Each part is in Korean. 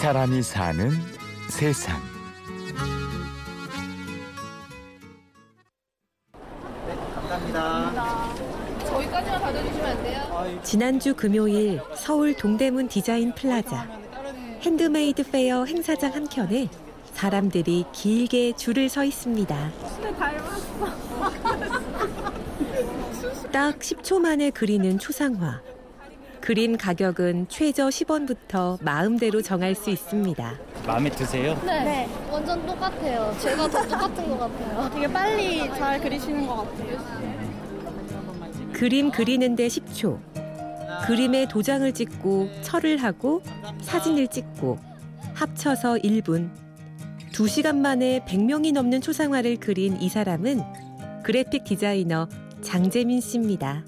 사람이 사는 세상. 저희까지만 받아주시면 안 돼요? 지난주 금요일 서울 동대문 디자인 플라자 핸드메이드 페어 행사장 한 켠에 사람들이 길게 줄을 서 있습니다. 딱 10초 만에 그리는 초상화. 그림 가격은 최저 10원부터 마음대로 정할 수 있습니다. 마음에 드세요? 네. 완전 똑같아요. 제가 더 똑같은 것 같아요. 되게 빨리 잘 그리시는 것 같아요. 그림 그리는데 10초. 그림에 도장을 찍고 철을 하고 사진을 찍고 합쳐서 1분. 2시간 만에 100명이 넘는 초상화를 그린 이 사람은 그래픽 디자이너 장재민 씨입니다.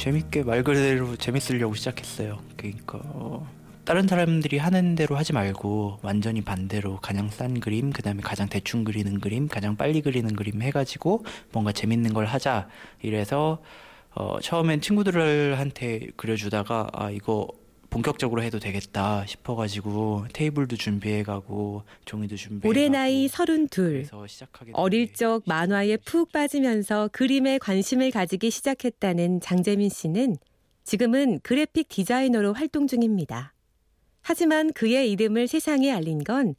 재밌게 말 그대로 재밌으려고 시작했어요. 그러니까 어, 다른 사람들이 하는 대로 하지 말고 완전히 반대로 가장 싼 그림, 그다음에 가장 대충 그리는 그림, 가장 빨리 그리는 그림 해가지고 뭔가 재밌는 걸 하자. 이래서 어, 처음엔 친구들한테 그려주다가 아 이거 본격적으로 해도 되겠다 싶어가지고 테이블도 준비해가고 종이도 준비해. 올해 나이 32. 어릴 적 만화에 푹 빠지면서 그림에 관심을 가지기 시작했다는 장재민 씨는 지금은 그래픽 디자이너로 활동 중입니다. 하지만 그의 이름을 세상에 알린 건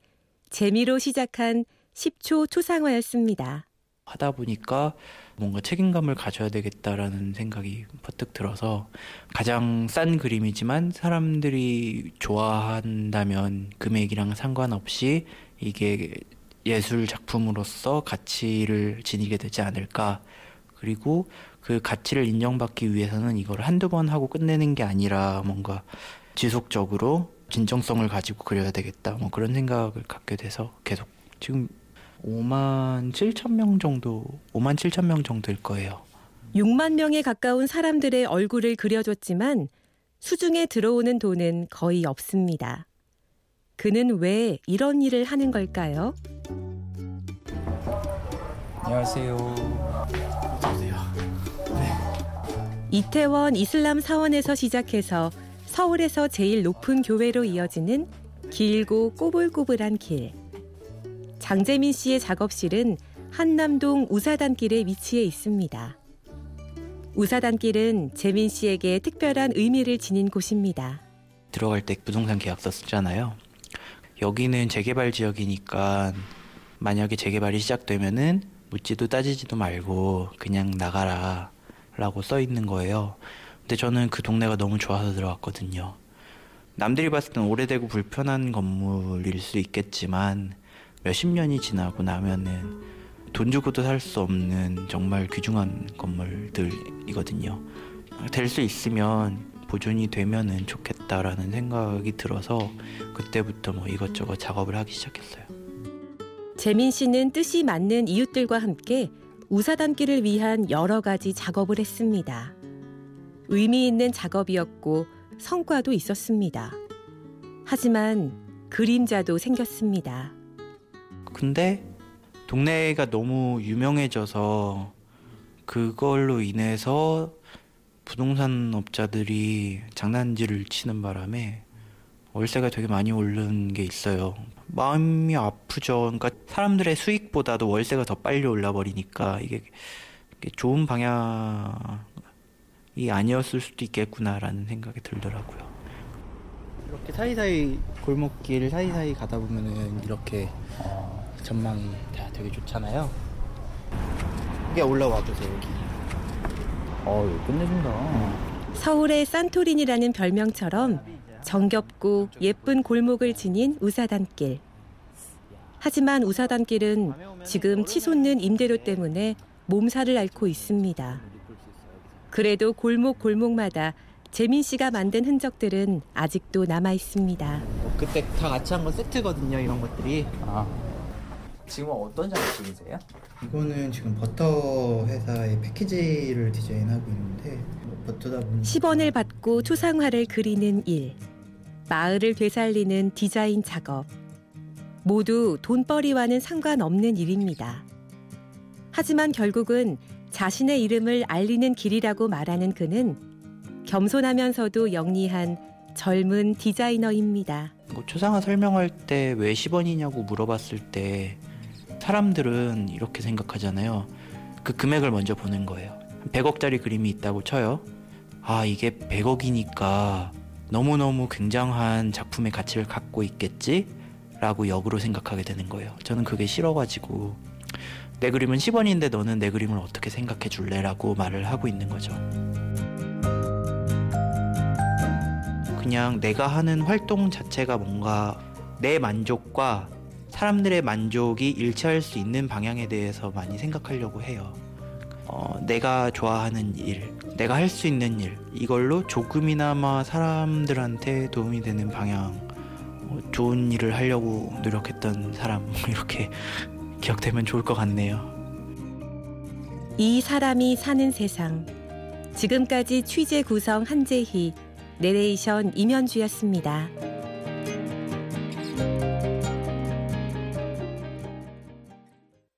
재미로 시작한 10초 초상화였습니다. 하다 보니까 뭔가 책임감을 가져야 되겠다라는 생각이 퍼뜩 들어서 가장 싼 그림이지만 사람들이 좋아한다면 금액이랑 상관없이 이게 예술 작품으로서 가치를 지니게 되지 않을까. 그리고 그 가치를 인정받기 위해서는 이걸 한두 번 하고 끝내는 게 아니라 뭔가 지속적으로 진정성을 가지고 그려야 되겠다. 뭐 그런 생각을 갖게 돼서 계속 지금 5만 7천 명 정도, 5만 7천 명 정도일 거예요. 6만 명에 가까운 사람들의 얼굴을 그려줬지만 수중에 들어오는 돈은 거의 없습니다. 그는 왜 이런 일을 하는 걸까요? 안녕하세요. 이태원 이슬람 사원에서 시작해서 서울에서 제일 높은 교회로 이어지는 길고 꼬불꼬불한 길. 장재민 씨의 작업실은 한남동 우사단길에 위치해 있습니다. 우사단길은 재민 씨에게 특별한 의미를 지닌 곳입니다. 들어갈 때 부동산 계약서 쓰잖아요. 여기는 재개발 지역이니까 만약에 재개발이 시작되면은 묻지도 따지지도 말고 그냥 나가라 라고 써 있는 거예요. 근데 저는 그 동네가 너무 좋아서 들어갔거든요. 남들이 봤을 땐 오래되고 불편한 건물일 수 있겠지만 몇십 년이 지나고 나면은 돈 주고도 살 수 없는 정말 귀중한 건물들이거든요. 될 수 있으면 보존이 되면은 좋겠다라는 생각이 들어서 그때부터 뭐 이것저것 작업을 하기 시작했어요. 재민 씨는 뜻이 맞는 이웃들과 함께 우사단길을 위한 여러 가지 작업을 했습니다. 의미 있는 작업이었고 성과도 있었습니다. 하지만 그림자도 생겼습니다. 근데 동네가 너무 유명해져서 그걸로 인해서 부동산 업자들이 장난질을 치는 바람에 월세가 되게 많이 오른 게 있어요. 마음이 아프죠. 그러니까 사람들의 수익보다도 월세가 더 빨리 올라 버리니까 이게 좋은 방향이 아니었을 수도 있겠구나라는 생각이 들더라고요. 이렇게 사이사이 골목길 사이사이 가다 보면은 이렇게 전망이 다 되게 좋잖아요. 여기 올라와 주세요 여기. 어, 끝내준다. 서울의 산토린이라는 별명처럼 정겹고 예쁜 골목을 지닌 우사단길. 하지만 우사단길은 지금 치솟는 임대료 때문에 몸살을 앓고 있습니다. 그래도 골목 골목마다 재민 씨가 만든 흔적들은 아직도 남아 있습니다. 그때 다 같이 한 건 세트거든요 이런 것들이. 아. 지금은 어떤 작업실이세요? 이거는 지금 버터 회사의 패키지를 디자인하고 있는데 뭐 버터다 보니 10원을 받고 초상화를 그리는 일. 마을을 되살리는 디자인 작업. 모두 돈벌이와는 상관없는 일입니다. 하지만 결국은 자신의 이름을 알리는 길이라고 말하는 그는 겸손하면서도 영리한 젊은 디자이너입니다. 뭐 초상화 설명할 때 왜 10원이냐고 물어봤을 때 사람들은 이렇게 생각하잖아요. 그 금액을 먼저 보는 거예요. 100억짜리 그림이 있다고 쳐요. 아, 이게 100억이니까 너무너무 굉장한 작품의 가치를 갖고 있겠지? 라고 역으로 생각하게 되는 거예요. 저는 그게 싫어가지고 내 그림은 10원인데 너는 내 그림을 어떻게 생각해 줄래? 라고 말을 하고 있는 거죠. 그냥 내가 하는 활동 자체가 뭔가 내 만족과 사람들의 만족이 일치할 수 있는 방향에 대해서 많이 생각하려고 해요. 어, 내가 좋아하는 일, 내가 할 수 있는 일, 이걸로 조금이나마 사람들한테 도움이 되는 방향, 어, 좋은 일을 하려고 노력했던 사람, 이렇게 기억되면 좋을 것 같네요. 이 사람이 사는 세상. 지금까지 취재 구성 한재희, 내레이션 임현주였습니다.